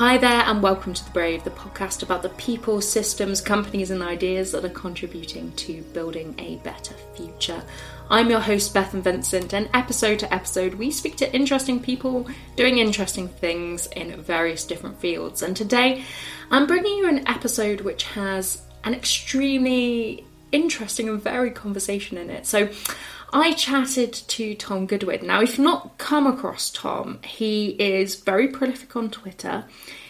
Hi there, and welcome to The Brave, the podcast about the people, systems, companies, and ideas that are contributing to building a better future. I'm your host, Bethan Vincent, and episode to episode, we speak to interesting people doing interesting things in various different fields. And today, I'm bringing you an episode which has an extremely interesting and varied conversation in it. So, I chatted to Tom Goodwin. Now, if not come across Tom, he is very prolific on Twitter.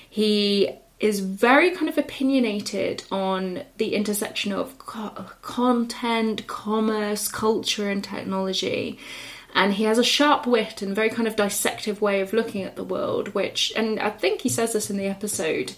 He is very kind of opinionated on the intersection of co- content, commerce, culture, and technology. And he has a sharp wit and very kind of dissective way of looking at the world, which, and I think he says this in the episode,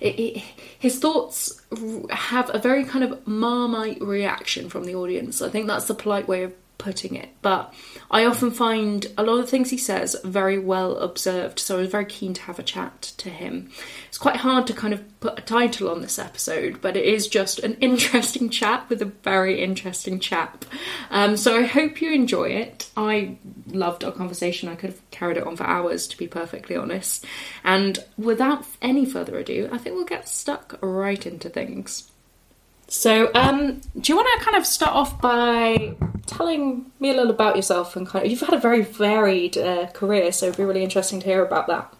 it, it, his thoughts have a very kind of marmite reaction from the audience. I think that's the polite way of putting it. But I often find a lot of things he says very well observed, so I was very keen to have a chat to him. It's quite hard to kind of put a title on this episode, but it is just an interesting chat with a very interesting chap. Um, so I hope you enjoy it. I loved our conversation. I could have carried it on for hours, to be perfectly honest. And without any further ado, I think we'll get stuck right into things. So, um, do you want to kind of start off by telling me a little about yourself and kind of you've had a very varied uh, career, so it'd be really interesting to hear about that.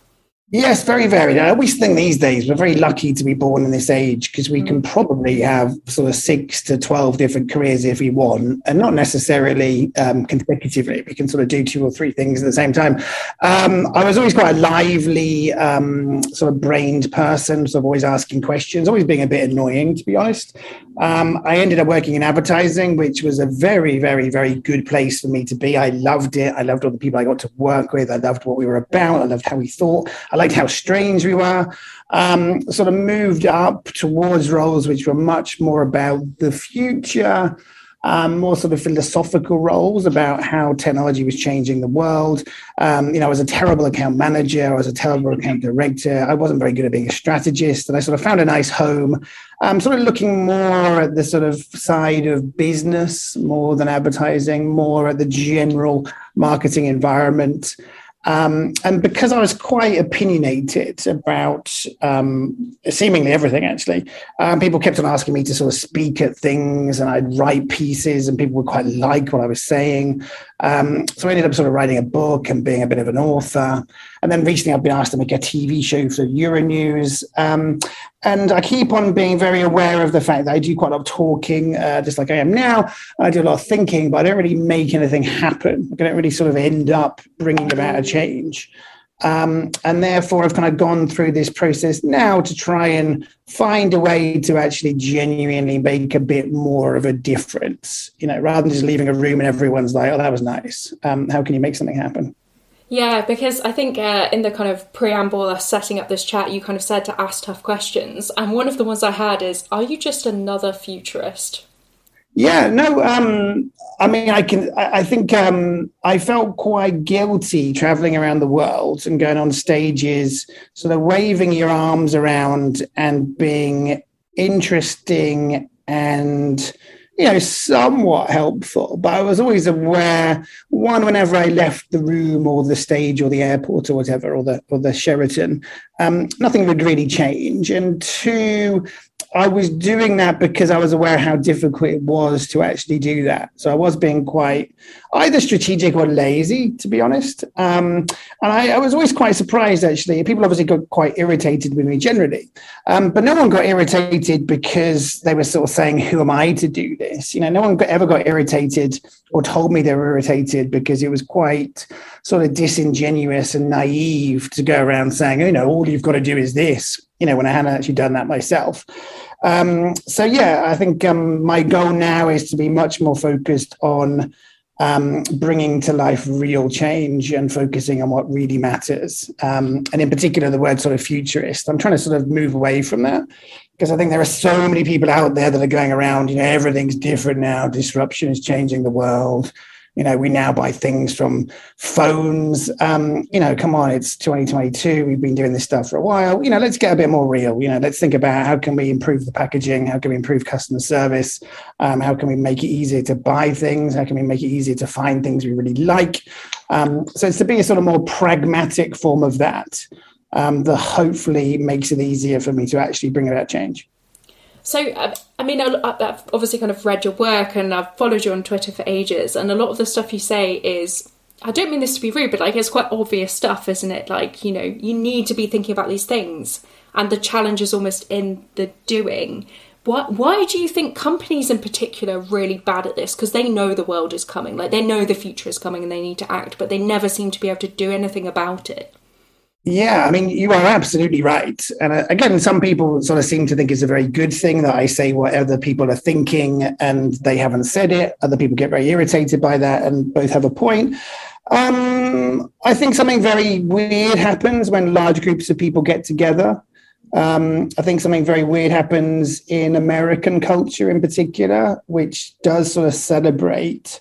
Yes, very varied. I always think these days we're very lucky to be born in this age because we can mm. probably have sort of six to 12 different careers if we want, and not necessarily um, consecutively. We can sort of do two or three things at the same time. Um, I was always quite a lively, um, sort of brained person, sort of always asking questions, always being a bit annoying, to be honest. Um, I ended up working in advertising, which was a very, very, very good place for me to be. I loved it. I loved all the people I got to work with. I loved what we were about. I loved how we thought. I liked how strange we were. Um, sort of moved up towards roles which were much more about the future, um, more sort of philosophical roles about how technology was changing the world. Um, you know, I was a terrible account manager, I was a terrible account director. I wasn't very good at being a strategist, and I sort of found a nice home. I'm sort of looking more at the sort of side of business more than advertising, more at the general marketing environment. Um, and because I was quite opinionated about um, seemingly everything, actually, um, people kept on asking me to sort of speak at things and I'd write pieces, and people would quite like what I was saying. Um, so I ended up sort of writing a book and being a bit of an author. And then recently I've been asked to make a TV show for Euronews. Um, and I keep on being very aware of the fact that I do quite a lot of talking, uh, just like I am now. I do a lot of thinking, but I don't really make anything happen. I don't really sort of end up bringing about a change. Um, and therefore, I've kind of gone through this process now to try and find a way to actually genuinely make a bit more of a difference, you know, rather than just leaving a room and everyone's like, oh, that was nice. Um, how can you make something happen? Yeah, because I think uh, in the kind of preamble of setting up this chat, you kind of said to ask tough questions. And one of the ones I had is, are you just another futurist? Yeah, no, um, I mean, I can, I think um, I felt quite guilty traveling around the world and going on stages, sort of waving your arms around and being interesting and, you know, somewhat helpful. But I was always aware, one, whenever I left the room or the stage or the airport or whatever, or the, or the Sheraton, um, nothing would really change. And two, I was doing that because I was aware how difficult it was to actually do that. So I was being quite either strategic or lazy, to be honest. Um, and I, I, was always quite surprised, actually. People obviously got quite irritated with me generally, um, but no one got irritated because they were sort of saying, Who am I to do this? You know, no one ever got irritated or told me they were irritated because it was quite sort of disingenuous and naive to go around saying, You know, all you've got to do is this you know, when I hadn't actually done that myself. Um, so yeah, I think um, my goal now is to be much more focused on um, bringing to life real change and focusing on what really matters. Um, and in particular, the word sort of futurist. I'm trying to sort of move away from that because I think there are so many people out there that are going around, you know, everything's different now. Disruption is changing the world you know we now buy things from phones. Um, you know come on it's 2022 we've been doing this stuff for a while. You know let's get a bit more real. You know let's think about how can we improve the packaging how can we improve customer service um, how can we make it easier to buy things how can we make it easier to find things we really like? Um, so it's to be a sort of more pragmatic form of that um, that hopefully makes it easier for me to actually bring about change. So, uh, I mean, I've obviously kind of read your work and I've followed you on Twitter for ages, and a lot of the stuff you say is. I don't mean this to be rude, but like it's quite obvious stuff, isn't it? Like, you know, you need to be thinking about these things, and the challenge is almost in the doing. Why, why do you think companies in particular are really bad at this? Because they know the world is coming, like they know the future is coming and they need to act, but they never seem to be able to do anything about it. Yeah, I mean, you are absolutely right. And uh, again, some people sort of seem to think it's a very good thing that I say what other people are thinking and they haven't said it. Other people get very irritated by that and both have a point. Um, I think something very weird happens when large groups of people get together. Um, I think something very weird happens in American culture in particular, which does sort of celebrate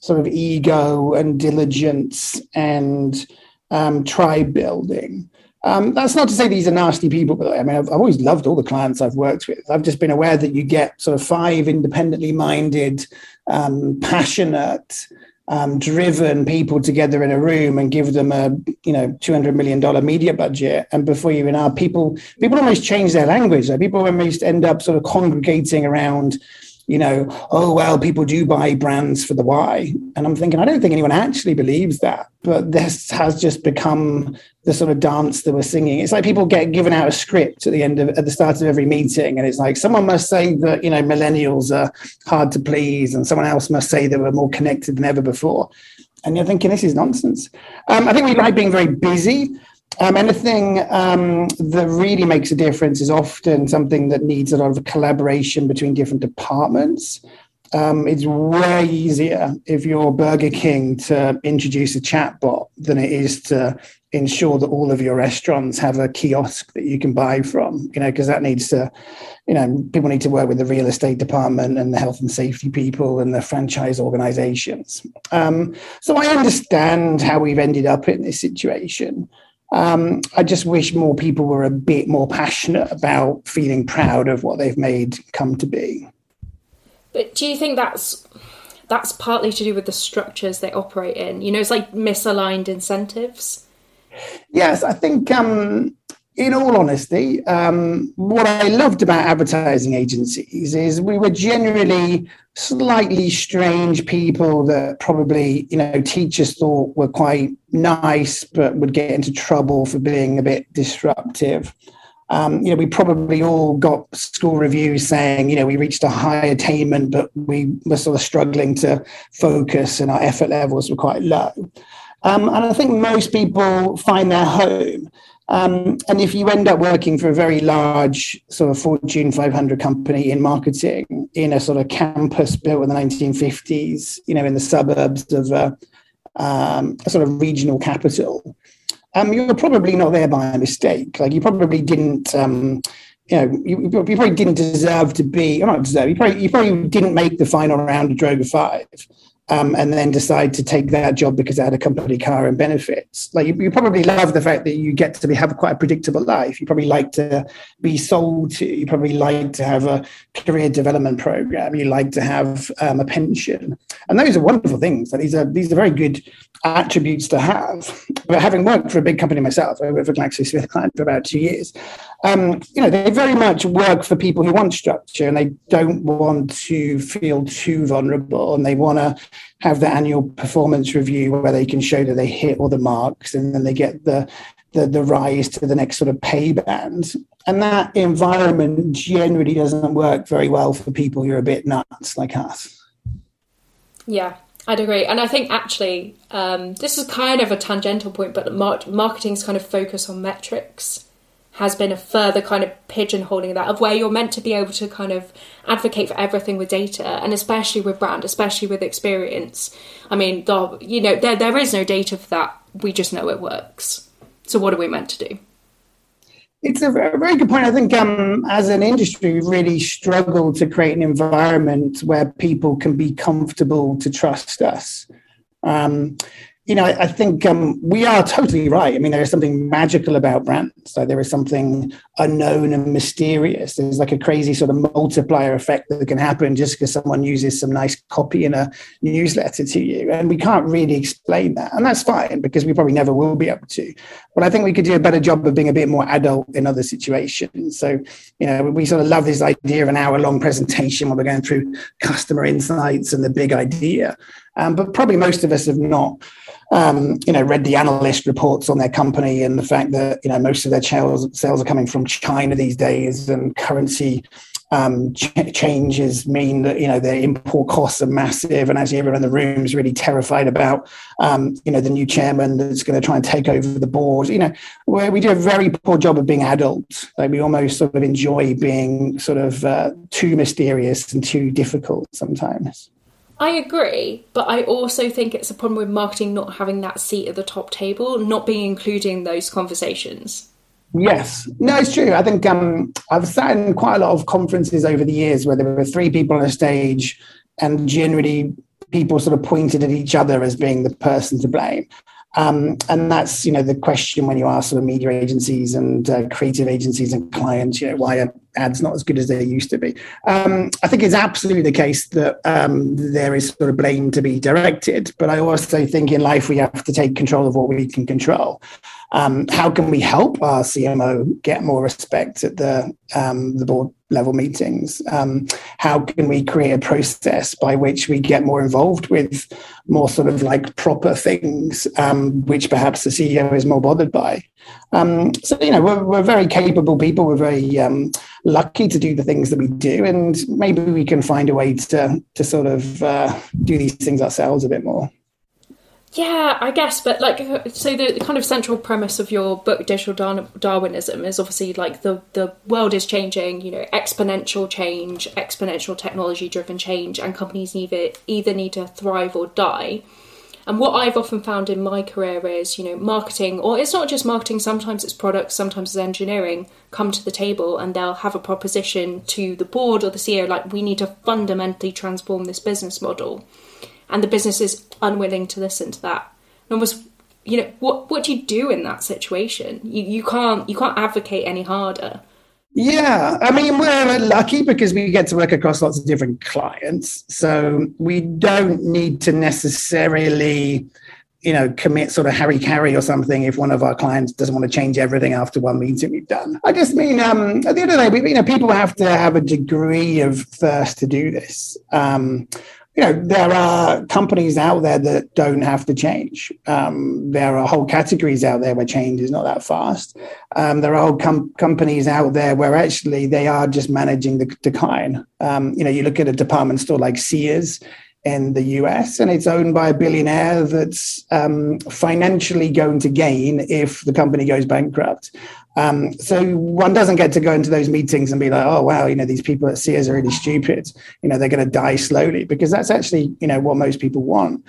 sort of ego and diligence and um, tribe building. Um, that's not to say these are nasty people, but I mean, I've, I've, always loved all the clients I've worked with. I've just been aware that you get sort of five independently minded, um, passionate, um, driven people together in a room and give them a you know two hundred million dollar media budget, and before you know, people people almost change their language. Like people almost end up sort of congregating around you know, oh, well, people do buy brands for the why. And I'm thinking, I don't think anyone actually believes that. But this has just become the sort of dance that we're singing. It's like people get given out a script at the end of at the start of every meeting. And it's like someone must say that, you know, millennials are hard to please, and someone else must say that we're more connected than ever before. And you're thinking, this is nonsense. Um, I think we like being very busy. Um, anything um, that really makes a difference is often something that needs a lot of collaboration between different departments. Um, it's way easier if you're Burger King to introduce a chatbot than it is to ensure that all of your restaurants have a kiosk that you can buy from. You know, because that needs to, you know, people need to work with the real estate department and the health and safety people and the franchise organizations. Um, so I understand how we've ended up in this situation. Um, I just wish more people were a bit more passionate about feeling proud of what they've made come to be. But do you think that's that's partly to do with the structures they operate in? You know, it's like misaligned incentives. Yes, I think um, in all honesty, um, what I loved about advertising agencies is we were generally slightly strange people that probably, you know, teachers thought were quite nice, but would get into trouble for being a bit disruptive. Um, you know, we probably all got school reviews saying, you know, we reached a high attainment, but we were sort of struggling to focus and our effort levels were quite low. Um, and I think most people find their home um, and if you end up working for a very large sort of Fortune 500 company in marketing in a sort of campus built in the 1950s, you know, in the suburbs of a, um, a sort of regional capital, um, you're probably not there by mistake. Like you probably didn't, um, you know, you, you, probably didn't deserve to be, or not deserve, you probably, you probably didn't make the final round of Droga 5 um, and then decide to take that job because it had a company car and benefits. Like you, you, probably love the fact that you get to be, have quite a predictable life. You probably like to be sold to. You probably like to have a career development program. You like to have um, a pension, and those are wonderful things. These are these are very good attributes to have. But having worked for a big company myself, I worked for GlaxoSmithKline for about two years. Um, you know, they very much work for people who want structure and they don't want to feel too vulnerable and they want to have the annual performance review where they can show that they hit all the marks and then they get the the, the rise to the next sort of pay band. And that environment generally doesn't work very well for people who are a bit nuts like us. Yeah, I'd agree. And I think actually, um, this is kind of a tangential point, but marketing's kind of focus on metrics has been a further kind of pigeonholing that of where you're meant to be able to kind of advocate for everything with data and especially with brand, especially with experience. I mean, the, you know, there, there is no data for that. We just know it works. So what are we meant to do? It's a very good point. I think um, as an industry, we really struggle to create an environment where people can be comfortable to trust us. Um, you know, I, think um, we are totally right. I mean, there is something magical about brands. Like there is something unknown and mysterious. There's like a crazy sort of multiplier effect that can happen just because someone uses some nice copy in a newsletter to you. And we can't really explain that. And that's fine because we probably never will be able to. But I think we could do a better job of being a bit more adult in other situations. So, you know, we sort of love this idea of an hour long presentation where we're going through customer insights and the big idea. Um, but probably most of us have not, um, you know, read the analyst reports on their company and the fact that you know most of their sales sales are coming from China these days, and currency um, ch- changes mean that you know their import costs are massive, and actually everyone in the room is really terrified about um, you know the new chairman that's going to try and take over the board. You know, where we do a very poor job of being adults. Like we almost sort of enjoy being sort of uh, too mysterious and too difficult sometimes. I agree, but I also think it's a problem with marketing not having that seat at the top table, not being included in those conversations. Yes, no, it's true. I think um, I've sat in quite a lot of conferences over the years where there were three people on a stage, and generally people sort of pointed at each other as being the person to blame. Um, and that's you know the question when you ask sort of media agencies and uh, creative agencies and clients, you know, why are ads not as good as they used to be? Um, I think it's absolutely the case that um, there is sort of blame to be directed, but I also think in life we have to take control of what we can control. Um, how can we help our CMO get more respect at the um, the board level meetings? Um, how can we create a process by which we get more involved with more sort of like proper things, um, which perhaps the CEO is more bothered by? Um, so you know, we're, we're very capable people. We're very um, lucky to do the things that we do, and maybe we can find a way to to sort of uh, do these things ourselves a bit more. Yeah, I guess, but like, so the kind of central premise of your book, Digital Darwinism, is obviously like the the world is changing. You know, exponential change, exponential technology driven change, and companies either either need to thrive or die. And what I've often found in my career is, you know, marketing, or it's not just marketing. Sometimes it's products, sometimes it's engineering, come to the table and they'll have a proposition to the board or the CEO, like we need to fundamentally transform this business model and the business is unwilling to listen to that. And almost, you know, what what do you do in that situation? You you can't you can't advocate any harder. Yeah, I mean, we're lucky because we get to work across lots of different clients. So we don't need to necessarily, you know, commit sort of hara-kiri or something if one of our clients doesn't want to change everything after one meeting we've done. I just mean, um, at the end of the day, we, you know, people have to have a degree of thirst to do this. Um, you know, there are companies out there that don't have to change. Um, there are whole categories out there where change is not that fast. Um, there are whole com- companies out there where actually they are just managing the decline. Um, you know, you look at a department store like Sears in the US, and it's owned by a billionaire that's um, financially going to gain if the company goes bankrupt. Um, so one doesn't get to go into those meetings and be like, oh, wow, you know, these people at Sears are really stupid. You know, they're going to die slowly because that's actually, you know, what most people want.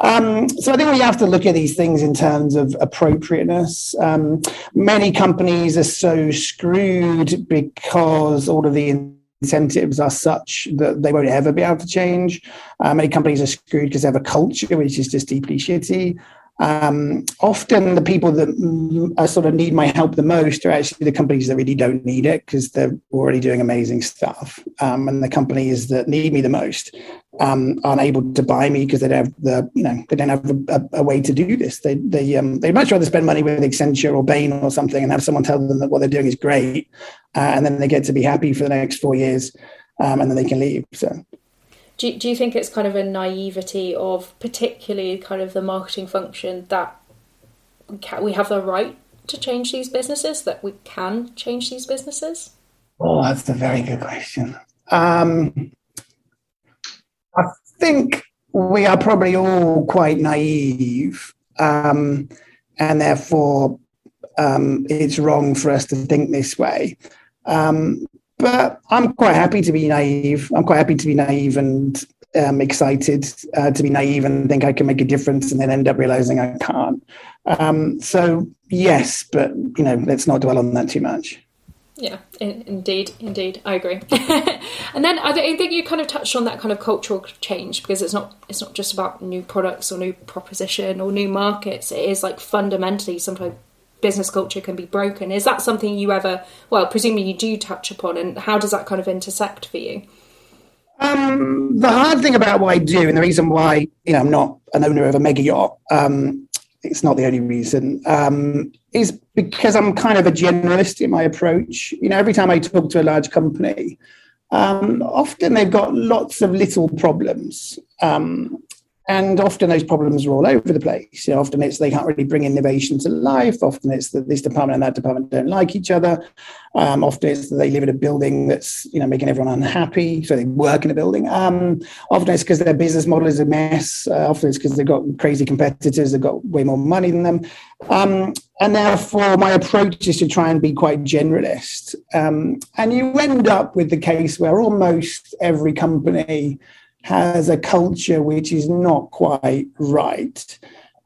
Um, so I think we have to look at these things in terms of appropriateness. Um, many companies are so screwed because all of the incentives are such that they won't ever be able to change. Uh, many companies are screwed because they have a culture which is just deeply shitty. Um, often the people that sort of need my help the most are actually the companies that really don't need it because they're already doing amazing stuff. Um, and the companies that need me the most um, aren't able to buy me because they don't have the, you know, they don't have a, a, a way to do this. They they um, they'd much rather spend money with Accenture or Bain or something and have someone tell them that what they're doing is great, uh, and then they get to be happy for the next four years, um, and then they can leave. So do, do you think it's kind of a naivety of particularly kind of the marketing function that we, have the right to change these businesses that we can change these businesses? Oh that's a very good question. Um, i think we are probably all quite naive um, and therefore um, it's wrong for us to think this way. Um, but I'm quite happy to be naive. I'm quite happy to be naive and um, excited uh, to be naive and think I can make a difference and then end up realizing I can't. Um, so yes, but you know, let's not dwell on that too much. Yeah, in, indeed, indeed, I agree. and then I think you kind of touched on that kind of cultural change because it's not it's not just about new products or new proposition or new markets. It is like fundamentally sometimes business culture can be broken. Is that something you ever well, presumably you do touch upon, and how does that kind of intersect for you? Um, the hard thing about what I do, and the reason why you know I'm not an owner of a mega yacht, um, it's not the only reason, um, is because I'm kind of a generalist in my approach. You know, every time I talk to a large company, um, often they've got lots of little problems. And often those problems are all over the place. You know, often it's they can't really bring innovation to life. Often it's that this department and that department don't like each other. Um, often it's that they live in a building that's you know making everyone unhappy, so they work in a building. Um, often it's because their business model is a mess. Uh, often it's because they've got crazy competitors that got way more money than them. Um, and therefore, my approach is to try and be quite generalist. Um, and you end up with the case where almost every company has a culture which is not quite right.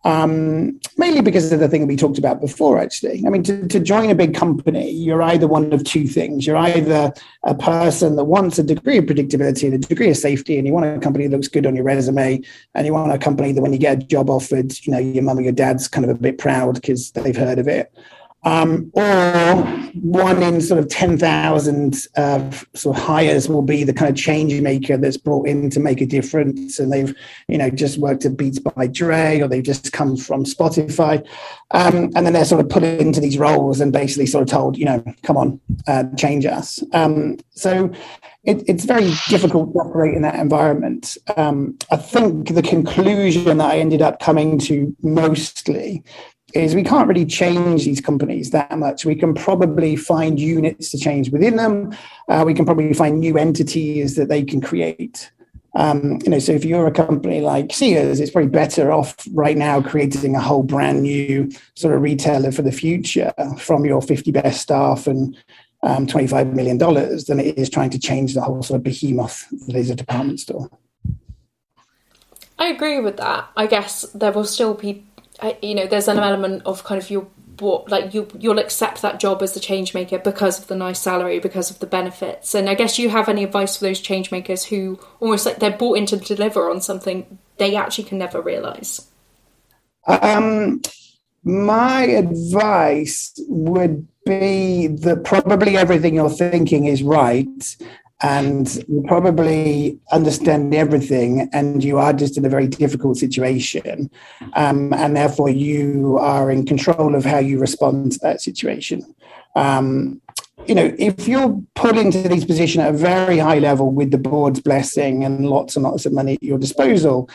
Um, mainly because of the thing we talked about before, actually. I mean, to, to, join a big company, you're either one of two things. You're either a person that wants a degree of predictability and a degree of safety, and you want a company that looks good on your resume, and you want a company that when you get a job offered, you know, your mum or your dad's kind of a bit proud because they've heard of it um, or one in sort of 10,000 uh, sort of hires will be the kind of change maker that's brought in to make a difference. And they've, you know, just worked at Beats by Dre or they've just come from Spotify. Um, and then they're sort of put into these roles and basically sort of told, you know, come on, uh, change us. Um, so it, it's very difficult to operate in that environment. Um, I think the conclusion that I ended up coming to mostly is we can't really change these companies that much. We can probably find units to change within them. Uh, we can probably find new entities that they can create. Um, you know, so if you're a company like Sears, it's probably better off right now creating a whole brand new sort of retailer for the future from your 50 best staff and um, $25 million than it is trying to change the whole sort of behemoth that is a department store. I agree with that. I guess there will still be you know, there's an element of kind of your like you you'll accept that job as the change maker because of the nice salary because of the benefits. And i guess you have any advice for those change makers who almost like they're bought in to deliver on something they actually can never realize? Um my advice would be that probably everything you're thinking is right and you probably understand everything and you are just in a very difficult situation um, and therefore you are in control of how you respond to that situation. Um, you know if you're put into these positions at a very high level with the board's blessing and lots and lots of money at your disposal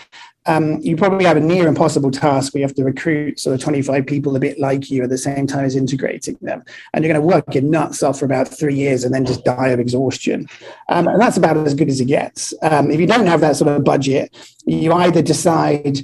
um, you probably have a near impossible task where you have to recruit sort of 25 people a bit like you at the same time as integrating them. And you're going to work your nuts off for about three years and then just die of exhaustion. Um, and that's about as good as it gets. Um, if you don't have that sort of budget, you either decide,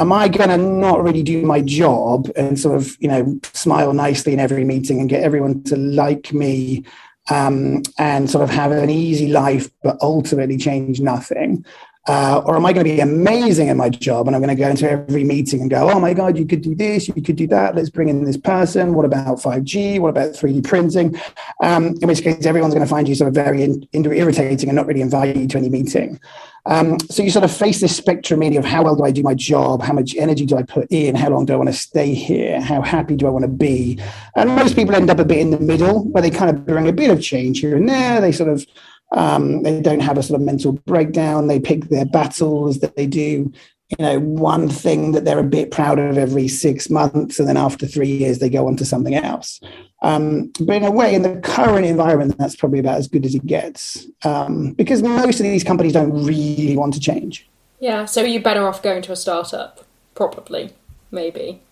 am I going to not really do my job and sort of, you know, smile nicely in every meeting and get everyone to like me um, and sort of have an easy life, but ultimately change nothing? Uh, or am I going to be amazing at my job and I'm going to go into every meeting and go, oh my God, you could do this, you could do that. Let's bring in this person. What about 5G? What about 3D printing? Um, in which case, everyone's going to find you sort of very in, in, irritating and not really invite you to any meeting. Um, so you sort of face this spectrum really of how well do I do my job? How much energy do I put in? How long do I want to stay here? How happy do I want to be? And most people end up a bit in the middle where they kind of bring a bit of change here and there. They sort of um, they don't have a sort of mental breakdown. They pick their battles. They do, you know, one thing that they're a bit proud of every six months, and then after three years they go on to something else. Um, but in a way, in the current environment, that's probably about as good as it gets um, because most of these companies don't really want to change. Yeah, so you're better off going to a startup, probably, maybe.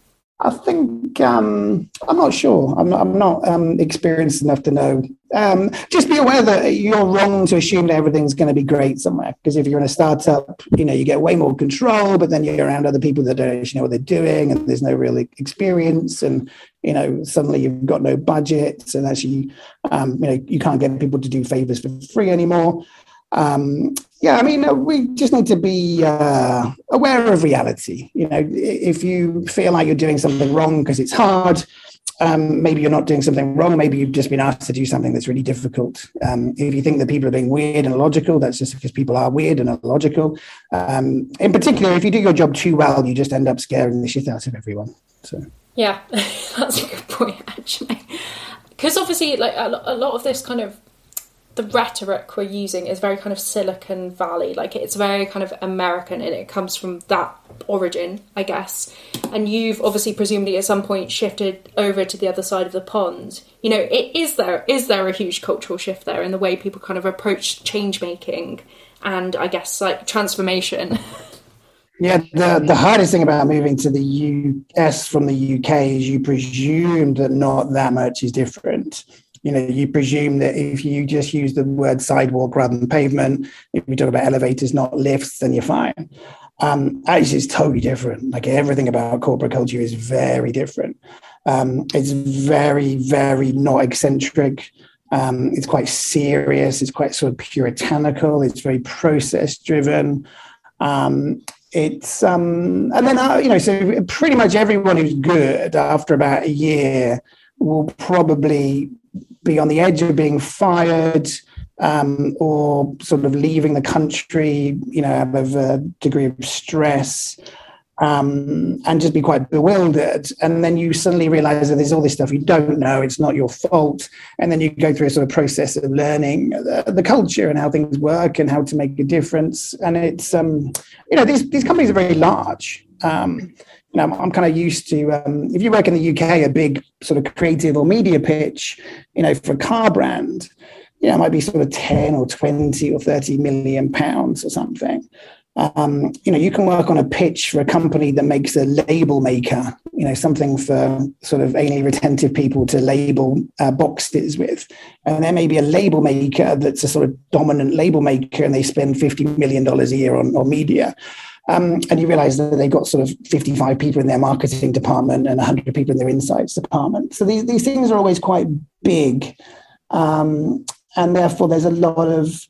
I think um, I'm not sure. I'm not, I'm not um, experienced enough to know. Um, just be aware that you're wrong to assume that everything's going to be great somewhere. Because if you're in a startup, you know you get way more control, but then you're around other people that don't actually know what they're doing, and there's no real experience, and you know suddenly you've got no budget, and actually, um, you know you can't get people to do favors for free anymore. Um, yeah, I mean, we just need to be uh, aware of reality. You know, if you feel like you're doing something wrong because it's hard, um, maybe you're not doing something wrong, maybe you've just been asked to do something that's really difficult. Um, if you think that people are being weird and illogical, that's just because people are weird and illogical. Um, in particular, if you do your job too well, you just end up scaring the shit out of everyone. So yeah, that's a good point actually, because obviously, like a lot of this kind of the rhetoric we're using is very kind of Silicon Valley, like it's very kind of American and it comes from that origin, I guess. And you've obviously presumably at some point shifted over to the other side of the pond. You know, it, is there is there a huge cultural shift there in the way people kind of approach change making and I guess like transformation? Yeah, the, the hardest thing about moving to the US from the UK is you presume that not that much is different you know, you presume that if you just use the word sidewalk rather than pavement, if you talk about elevators, not lifts, then you're fine. Um, actually, it's totally different. Like everything about corporate culture is very different. Um, it's very, very not eccentric. Um, it's quite serious. It's quite sort of puritanical. It's very process driven. Um, it's um, and then uh, you know, so pretty much everyone who's good after about a year will probably be on the edge of being fired um, or sort of leaving the country, you know, of a degree of stress. Um, and just be quite bewildered. And then you suddenly realize that there's all this stuff you don't know, it's not your fault. And then you go through a sort of process of learning the, the culture and how things work and how to make a difference. And it's, um, you know, these, these companies are very large. Um, you know, I'm kind of used to um, if you work in the UK, a big sort of creative or media pitch, you know, for a car brand, you know, it might be sort of 10 or 20 or 30 million pounds or something. Um, you know, you can work on a pitch for a company that makes a label maker, you know, something for sort of anally retentive people to label uh, boxes with. And there may be a label maker that's a sort of dominant label maker and they spend $50 million a year on, on media. Um, and you realize that they've got sort of 55 people in their marketing department and 100 people in their insights department. So these, these things are always quite big. Um, and therefore, there's a lot of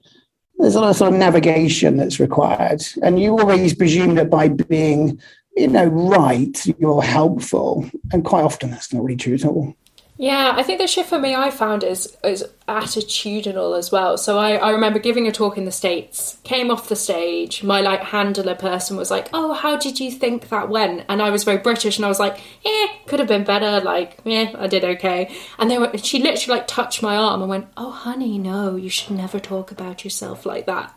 there's a lot of sort of navigation that's required. And you always presume that by being, you know, right, you're helpful. And quite often that's not really true at all. Yeah, I think the shift for me I found is is attitudinal as well. So I, I remember giving a talk in the States, came off the stage, my like handler person was like, Oh, how did you think that went? And I was very British and I was like, Eh, could have been better, like, yeah, I did okay. And they were she literally like touched my arm and went, Oh honey, no, you should never talk about yourself like that.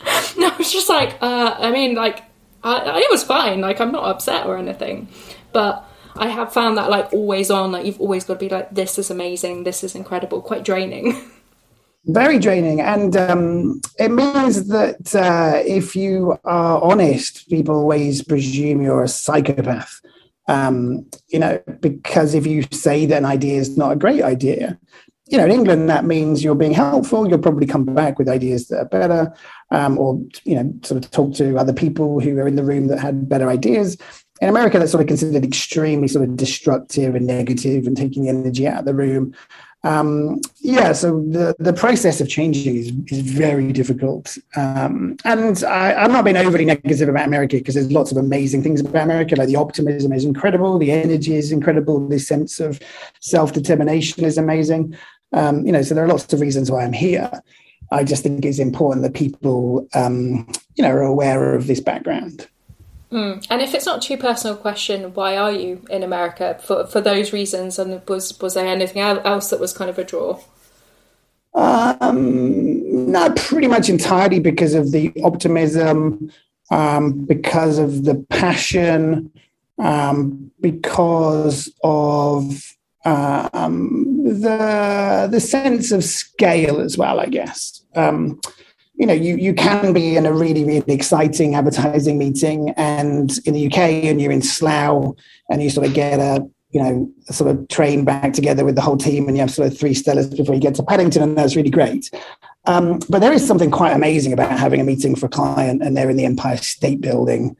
no, I was just like, uh, I mean, like I, it was fine, like I'm not upset or anything. But I have found that like always on, like you've always got to be like, this is amazing, this is incredible, quite draining. Very draining. And um, it means that uh, if you are honest, people always presume you're a psychopath. Um, you know, because if you say that an idea is not a great idea, you know, in England, that means you're being helpful. You'll probably come back with ideas that are better, um, or you know, sort of talk to other people who are in the room that had better ideas in America, that's sort of considered extremely sort of destructive and negative and taking the energy out of the room. Um, yeah, so the, the process of changing is, is very difficult. Um, and I, I'm not being overly negative about America because there's lots of amazing things about America. Like the optimism is incredible, the energy is incredible, the sense of self determination is amazing. Um, you know, so there are lots of reasons why I'm here. I just think it's important that people, um, you know, are aware of this background. Mm. And if it's not too personal a question, why are you in America for for those reasons? And was was there anything else that was kind of a draw? Um, no, pretty much entirely because of the optimism, um, because of the passion, um, because of um, the the sense of scale as well. I guess. Um, you know, you, you can be in a really, really exciting advertising meeting and in the UK and you're in Slough and you sort of get a, you know, a sort of train back together with the whole team and you have sort of three Stellas before you get to Paddington and that's really great. Um, but there is something quite amazing about having a meeting for a client and they're in the Empire State Building.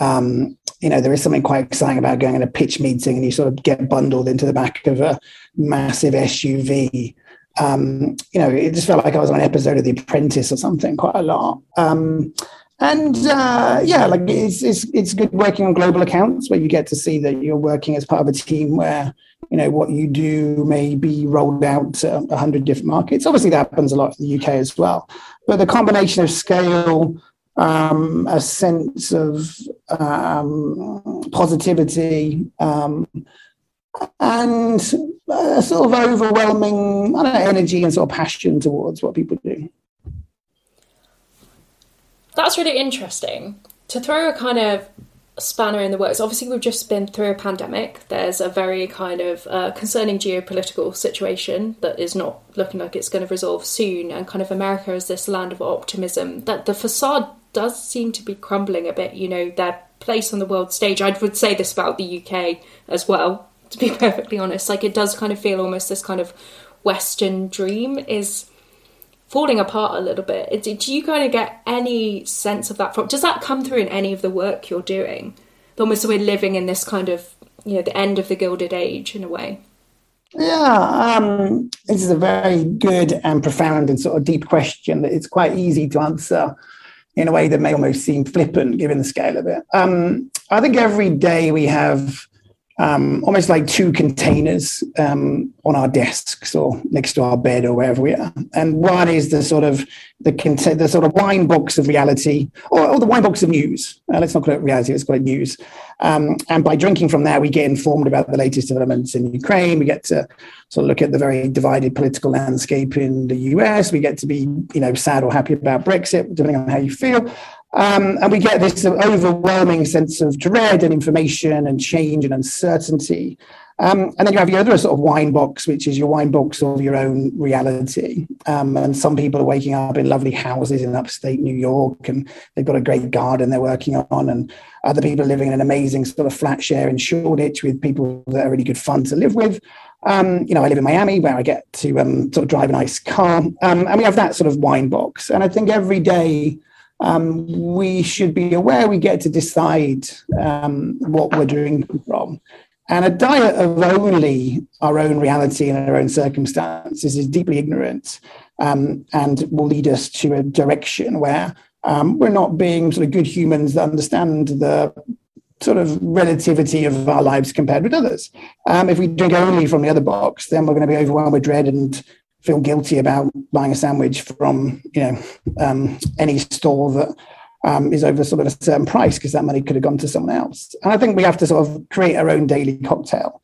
Um, you know, there is something quite exciting about going in a pitch meeting and you sort of get bundled into the back of a massive SUV um, you know, it just felt like I was on an episode of The Apprentice or something quite a lot. Um, and uh, yeah, like it's, it's it's good working on global accounts where you get to see that you're working as part of a team where you know what you do may be rolled out to 100 different markets obviously that happens a lot in the uk as well but the combination of scale um, a sense of um, positivity um, and a sort of overwhelming know, energy and sort of passion towards what people do. That's really interesting. To throw a kind of spanner in the works, obviously, we've just been through a pandemic. There's a very kind of uh, concerning geopolitical situation that is not looking like it's going to resolve soon. And kind of America is this land of optimism that the facade does seem to be crumbling a bit. You know, their place on the world stage. I would say this about the UK as well, to be perfectly honest. Like, it does kind of feel almost this kind of Western dream is falling apart a little bit. Do you kind of get any sense of that from? Does that come through in any of the work you're doing? Almost we're living in this kind of you know the end of the Gilded Age in a way. Yeah, um, this is a very good and profound and sort of deep question that it's quite easy to answer in a way that may almost seem flippant given the scale of it. Um, I think every day we have um, almost like two containers um, on our desks or next to our bed or wherever we are. And one is the sort of the, the sort of wine box of reality, or, or the wine box of news. Uh, let's not call it reality; let's call it news. Um, and by drinking from there, we get informed about the latest developments in Ukraine. We get to sort of look at the very divided political landscape in the US. We get to be, you know, sad or happy about Brexit, depending on how you feel. Um, and we get this overwhelming sense of dread and information and change and uncertainty. Um, and then you have your other sort of wine box, which is your wine box of your own reality. Um, and some people are waking up in lovely houses in upstate New York and they've got a great garden they're working on. And other people are living in an amazing sort of flat share in Shoreditch with people that are really good fun to live with. Um, you know, I live in Miami where I get to um, sort of drive a nice car. Um, and we have that sort of wine box. And I think every day, um, we should be aware we get to decide um, what we're drinking from. And a diet of only our own reality and our own circumstances is deeply ignorant um, and will lead us to a direction where um, we're not being sort of good humans that understand the sort of relativity of our lives compared with others. Um, if we drink only from the other box, then we're going to be overwhelmed with dread and feel guilty about buying a sandwich from you know um, any store that um, is over sort of a certain price because that money could have gone to someone else. And I think we have to sort of create our own daily cocktail.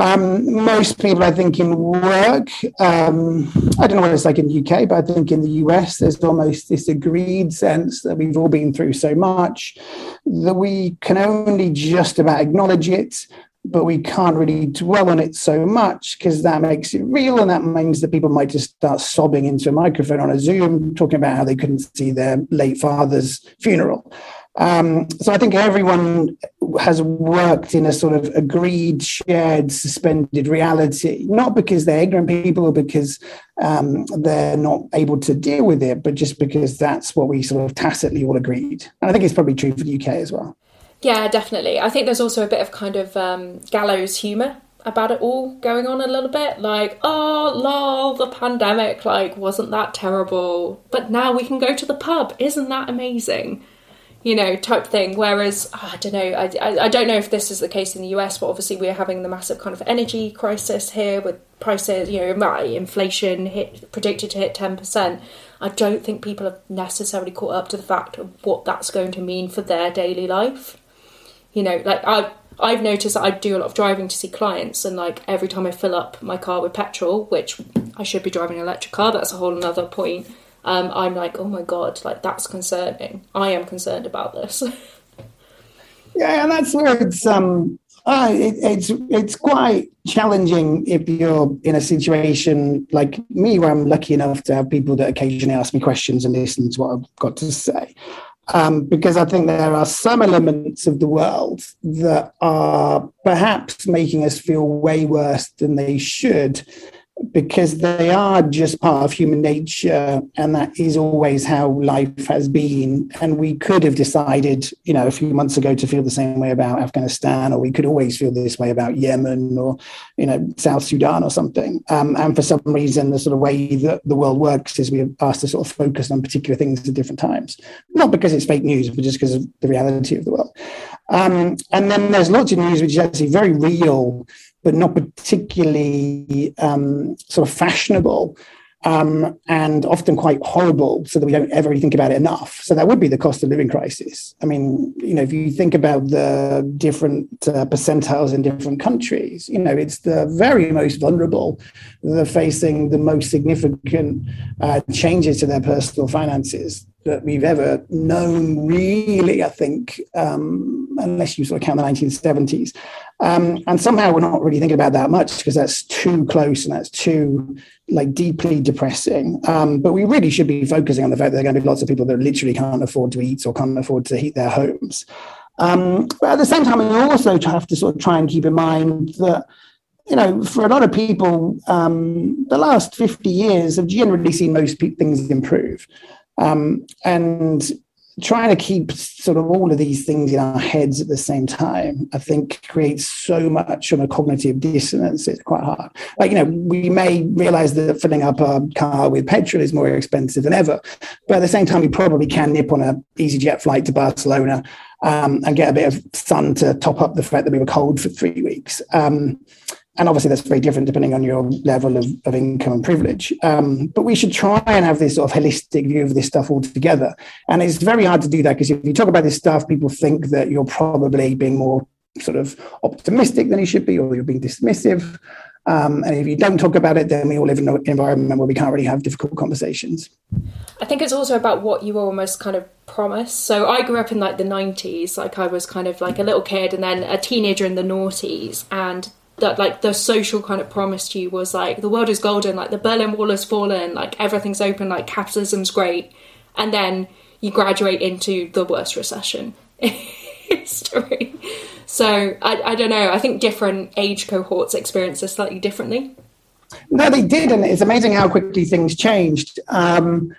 Um, most people, I think, in work, um, I don't know what it's like in the UK, but I think in the US, there's almost this agreed sense that we've all been through so much that we can only just about acknowledge it but we can't really dwell on it so much because that makes it real and that means that people might just start sobbing into a microphone on a zoom talking about how they couldn't see their late father's funeral. Um, so i think everyone has worked in a sort of agreed shared suspended reality not because they're ignorant people or because um, they're not able to deal with it but just because that's what we sort of tacitly all agreed. And i think it's probably true for the uk as well yeah, definitely. I think there's also a bit of kind of um, gallows humour about it all going on a little bit. Like, oh, lol, the pandemic, like, wasn't that terrible? But now we can go to the pub. Isn't that amazing? You know, type thing. Whereas, oh, I don't know, I, I, I don't know if this is the case in the US, but obviously we're having the massive kind of energy crisis here with prices, you know, inflation hit, predicted to hit 10%. I don't think people have necessarily caught up to the fact of what that's going to mean for their daily life you know, like I I've noticed that I do a lot of driving to see clients, and like every time I fill up my car with petrol, which I should be driving an electric car, that's a whole another point. Um, I'm like, oh my god, like that's concerning. I am concerned about this. yeah, and that's where it's um, uh, it, it's it's quite challenging if you're in a situation like me, where I'm lucky enough to have people that occasionally ask me questions and listen to what I've got to say um, because I think there are some elements of the world that are perhaps making us feel way worse than they should because they are just part of human nature and that is always how life has been. And we could have decided you know a few months ago to feel the same way about afghanistan or we could always feel this way about yemen or you know south sudan or something. Um, and for some reason the sort of way that the world works is we're asked to sort of focus on particular things at different times. Not because it's fake news but just because of the reality of the world. Um, and then there's lots of news which is actually very real but not particularly um, sort of fashionable um, and often quite horrible, so that we don't ever really think about it enough. So that would be the cost of living crisis. I mean, you know, if you think about the different uh, percentiles in different countries, you know, it's the very most vulnerable that are facing the most significant uh, changes to their personal finances that we've ever known, really, I think, um, unless you sort of count the 1970s. Um, and somehow we're not really thinking about that much because that's too close and that's too like deeply depressing. Um, but we really should be focusing on the fact that there are going to be lots of people that literally can't afford to eat or can't afford to heat their homes. Um, but at the same time, we also have to sort of try and keep in mind that you know, for a lot of people, um, the last 50 years have generally seen most things improve. Um, and trying to keep sort of all of these things in our heads at the same time, I think creates so much of a cognitive dissonance. It's quite hard. Like, you know, we may realize that filling up our car with petrol is more expensive than ever. But at the same time, we probably can nip on a EasyJet flight to Barcelona um, and get a bit of sun to top up the fact that we were cold for three weeks. Um, and obviously that's very different depending on your level of, of income and privilege. Um, but we should try and have this sort of holistic view of this stuff altogether. And it's very hard to do that because if you talk about this stuff, people think that you're probably being more sort of optimistic than you should be, or you're being dismissive. Um, and if you don't talk about it, then we all live in an environment where we can't really have difficult conversations. I think it's also about what you almost kind of promise. So I grew up in like the 90s, like I was kind of like a little kid and then a teenager in the noughties. And that like the social kind of promise to you was like the world is golden, like the Berlin Wall has fallen, like everything's open, like capitalism's great, and then you graduate into the worst recession in history. So I, I don't know. I think different age cohorts experience this slightly differently. No, they did, and it's amazing how quickly things changed. Um,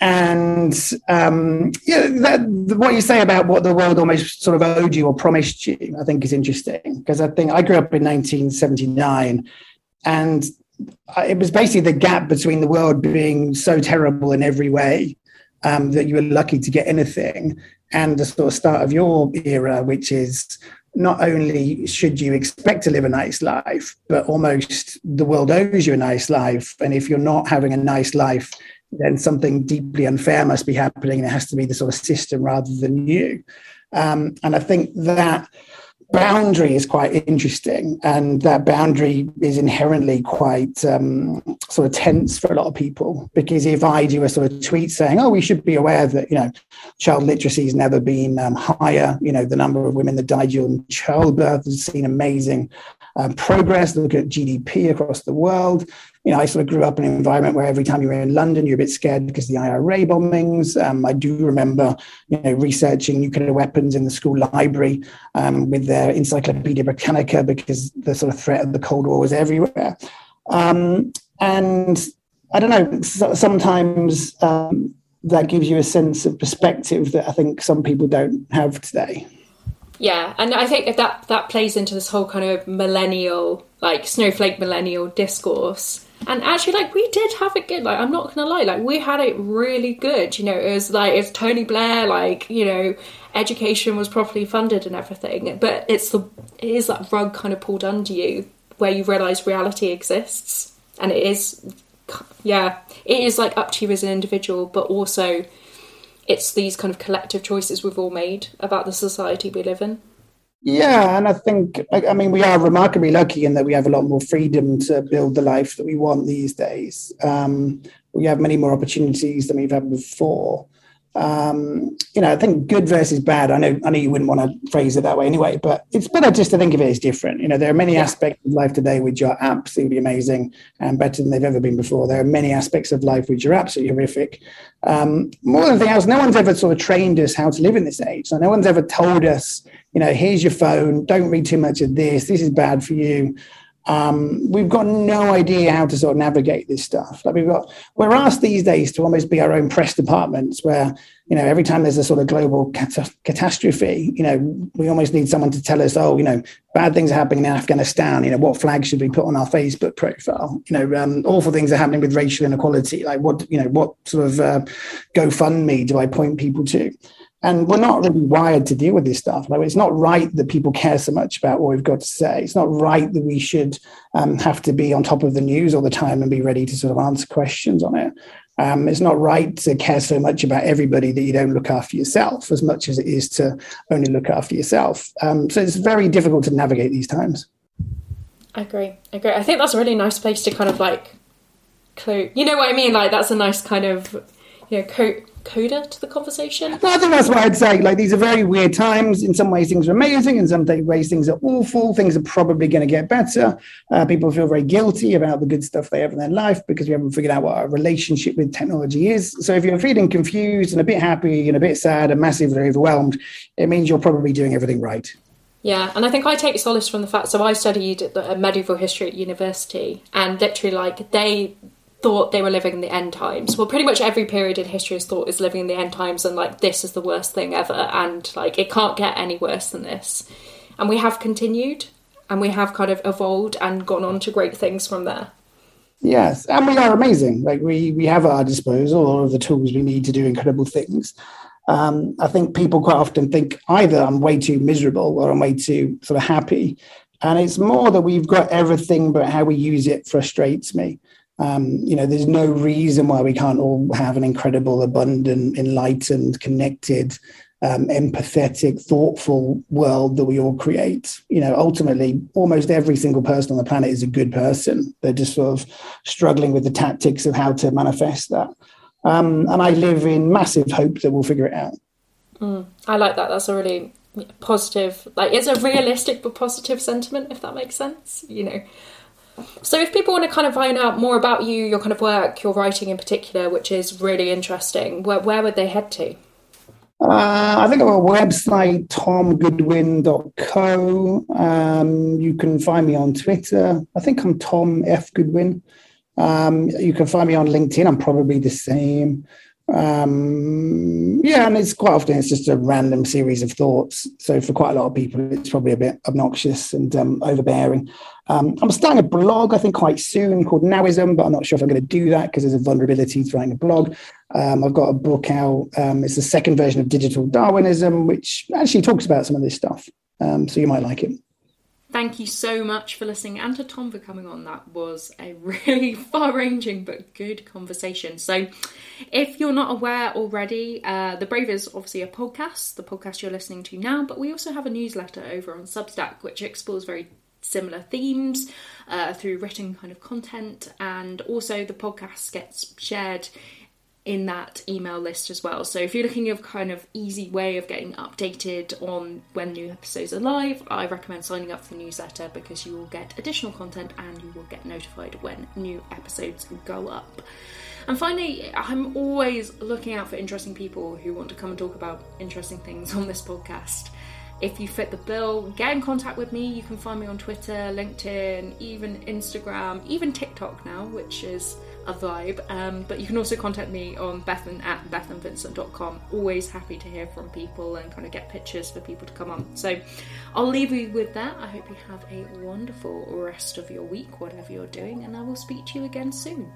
and um, yeah, that, what you say about what the world almost sort of owed you or promised you, I think is interesting. Because I think I grew up in 1979, and it was basically the gap between the world being so terrible in every way um, that you were lucky to get anything, and the sort of start of your era, which is not only should you expect to live a nice life, but almost the world owes you a nice life, and if you're not having a nice life then something deeply unfair must be happening. And it has to be the sort of system rather than you. Um, and I think that boundary is quite interesting. And that boundary is inherently quite um, sort of tense for a lot of people. Because if I do a sort of tweet saying, oh, we should be aware that, you know, child literacy has never been um, higher, you know, the number of women that died during childbirth has seen amazing um, progress. Look at GDP across the world you know, I sort of grew up in an environment where every time you were in London, you're a bit scared because of the IRA bombings. Um, I do remember, you know, researching nuclear weapons in the school library um, with their Encyclopedia Britannica because the sort of threat of the Cold War was everywhere. Um, and I don't know, sometimes um, that gives you a sense of perspective that I think some people don't have today. Yeah, and I think that that plays into this whole kind of millennial, like snowflake millennial discourse and actually, like we did have it good. Like I'm not gonna lie, like we had it really good. You know, it was like it's Tony Blair. Like you know, education was properly funded and everything. But it's the it is that rug kind of pulled under you where you realise reality exists, and it is, yeah, it is like up to you as an individual, but also it's these kind of collective choices we've all made about the society we live in. Yeah, and I think I mean we are remarkably lucky in that we have a lot more freedom to build the life that we want these days. Um, we have many more opportunities than we've had before. Um, you know, I think good versus bad. I know, I know you wouldn't want to phrase it that way anyway, but it's better just to think of it as different. You know, there are many yeah. aspects of life today which are absolutely amazing and better than they've ever been before. There are many aspects of life which are absolutely horrific. Um, more than anything else, no one's ever sort of trained us how to live in this age. So no one's ever told us, you know, here's your phone, don't read too much of this, this is bad for you. Um, we've got no idea how to sort of navigate this stuff. Like we've got, we're asked these days to almost be our own press departments, where you know every time there's a sort of global cat- catastrophe, you know, we almost need someone to tell us, oh, you know, bad things are happening in Afghanistan. You know, what flag should we put on our Facebook profile? You know, um, awful things are happening with racial inequality. Like what, you know, what sort of uh, GoFundMe do I point people to? And we're not really wired to deal with this stuff. Like, it's not right that people care so much about what we've got to say. It's not right that we should um, have to be on top of the news all the time and be ready to sort of answer questions on it. Um, it's not right to care so much about everybody that you don't look after yourself as much as it is to only look after yourself. Um, so it's very difficult to navigate these times. I agree. I agree. I think that's a really nice place to kind of like clue. You know what I mean? Like that's a nice kind of you know co- coda to the conversation. No, I think that's what I'd say. Like these are very weird times. In some ways, things are amazing. In some ways, things are awful. Things are probably going to get better. Uh, people feel very guilty about the good stuff they have in their life because we haven't figured out what our relationship with technology is. So if you're feeling confused and a bit happy and a bit sad and massively overwhelmed, it means you're probably doing everything right. Yeah, and I think I take solace from the fact. So I studied medieval history at university, and literally, like they thought they were living in the end times. Well, pretty much every period in history is thought is living in the end times, and like this is the worst thing ever, and like it can't get any worse than this. And we have continued, and we have kind of evolved and gone on to great things from there. Yes, and we are amazing. Like we we have at our disposal all of the tools we need to do incredible things. Um, I think people quite often think either I'm way too miserable or I'm way too sort of happy. And it's more that we've got everything, but how we use it frustrates me. Um, you know, there's no reason why we can't all have an incredible, abundant, enlightened, connected, um, empathetic, thoughtful world that we all create. You know, ultimately, almost every single person on the planet is a good person. They're just sort of struggling with the tactics of how to manifest that. Um, and I live in massive hope that we'll figure it out. Mm, I like that. That's a really positive, like it's a realistic but positive sentiment, if that makes sense. You know. So, if people want to kind of find out more about you, your kind of work, your writing in particular, which is really interesting, where, where would they head to? Uh, I think a website, tomgoodwin.co. Um, you can find me on Twitter. I think I'm Tom F. Goodwin. Um, you can find me on LinkedIn. I'm probably the same. Um, yeah, and it's quite often it's just a random series of thoughts. So for quite a lot of people, it's probably a bit obnoxious and um, overbearing. Um, I'm starting a blog, I think, quite soon called Nowism, but I'm not sure if I'm going to do that because there's a vulnerability to writing a blog. Um, I've got a book out. Um, it's the second version of Digital Darwinism, which actually talks about some of this stuff. Um, so you might like it. Thank you so much for listening and to Tom for coming on. That was a really far ranging but good conversation. So, if you're not aware already, uh, The Brave is obviously a podcast, the podcast you're listening to now, but we also have a newsletter over on Substack which explores very similar themes uh, through written kind of content, and also the podcast gets shared in that email list as well. So if you're looking of kind of easy way of getting updated on when new episodes are live, I recommend signing up for the newsletter because you will get additional content and you will get notified when new episodes go up. And finally, I'm always looking out for interesting people who want to come and talk about interesting things on this podcast. If you fit the bill, get in contact with me. You can find me on Twitter, LinkedIn, even Instagram, even TikTok now, which is a vibe. Um, but you can also contact me on Bethan at bethanvincent.com. Always happy to hear from people and kind of get pictures for people to come on. So I'll leave you with that. I hope you have a wonderful rest of your week, whatever you're doing, and I will speak to you again soon.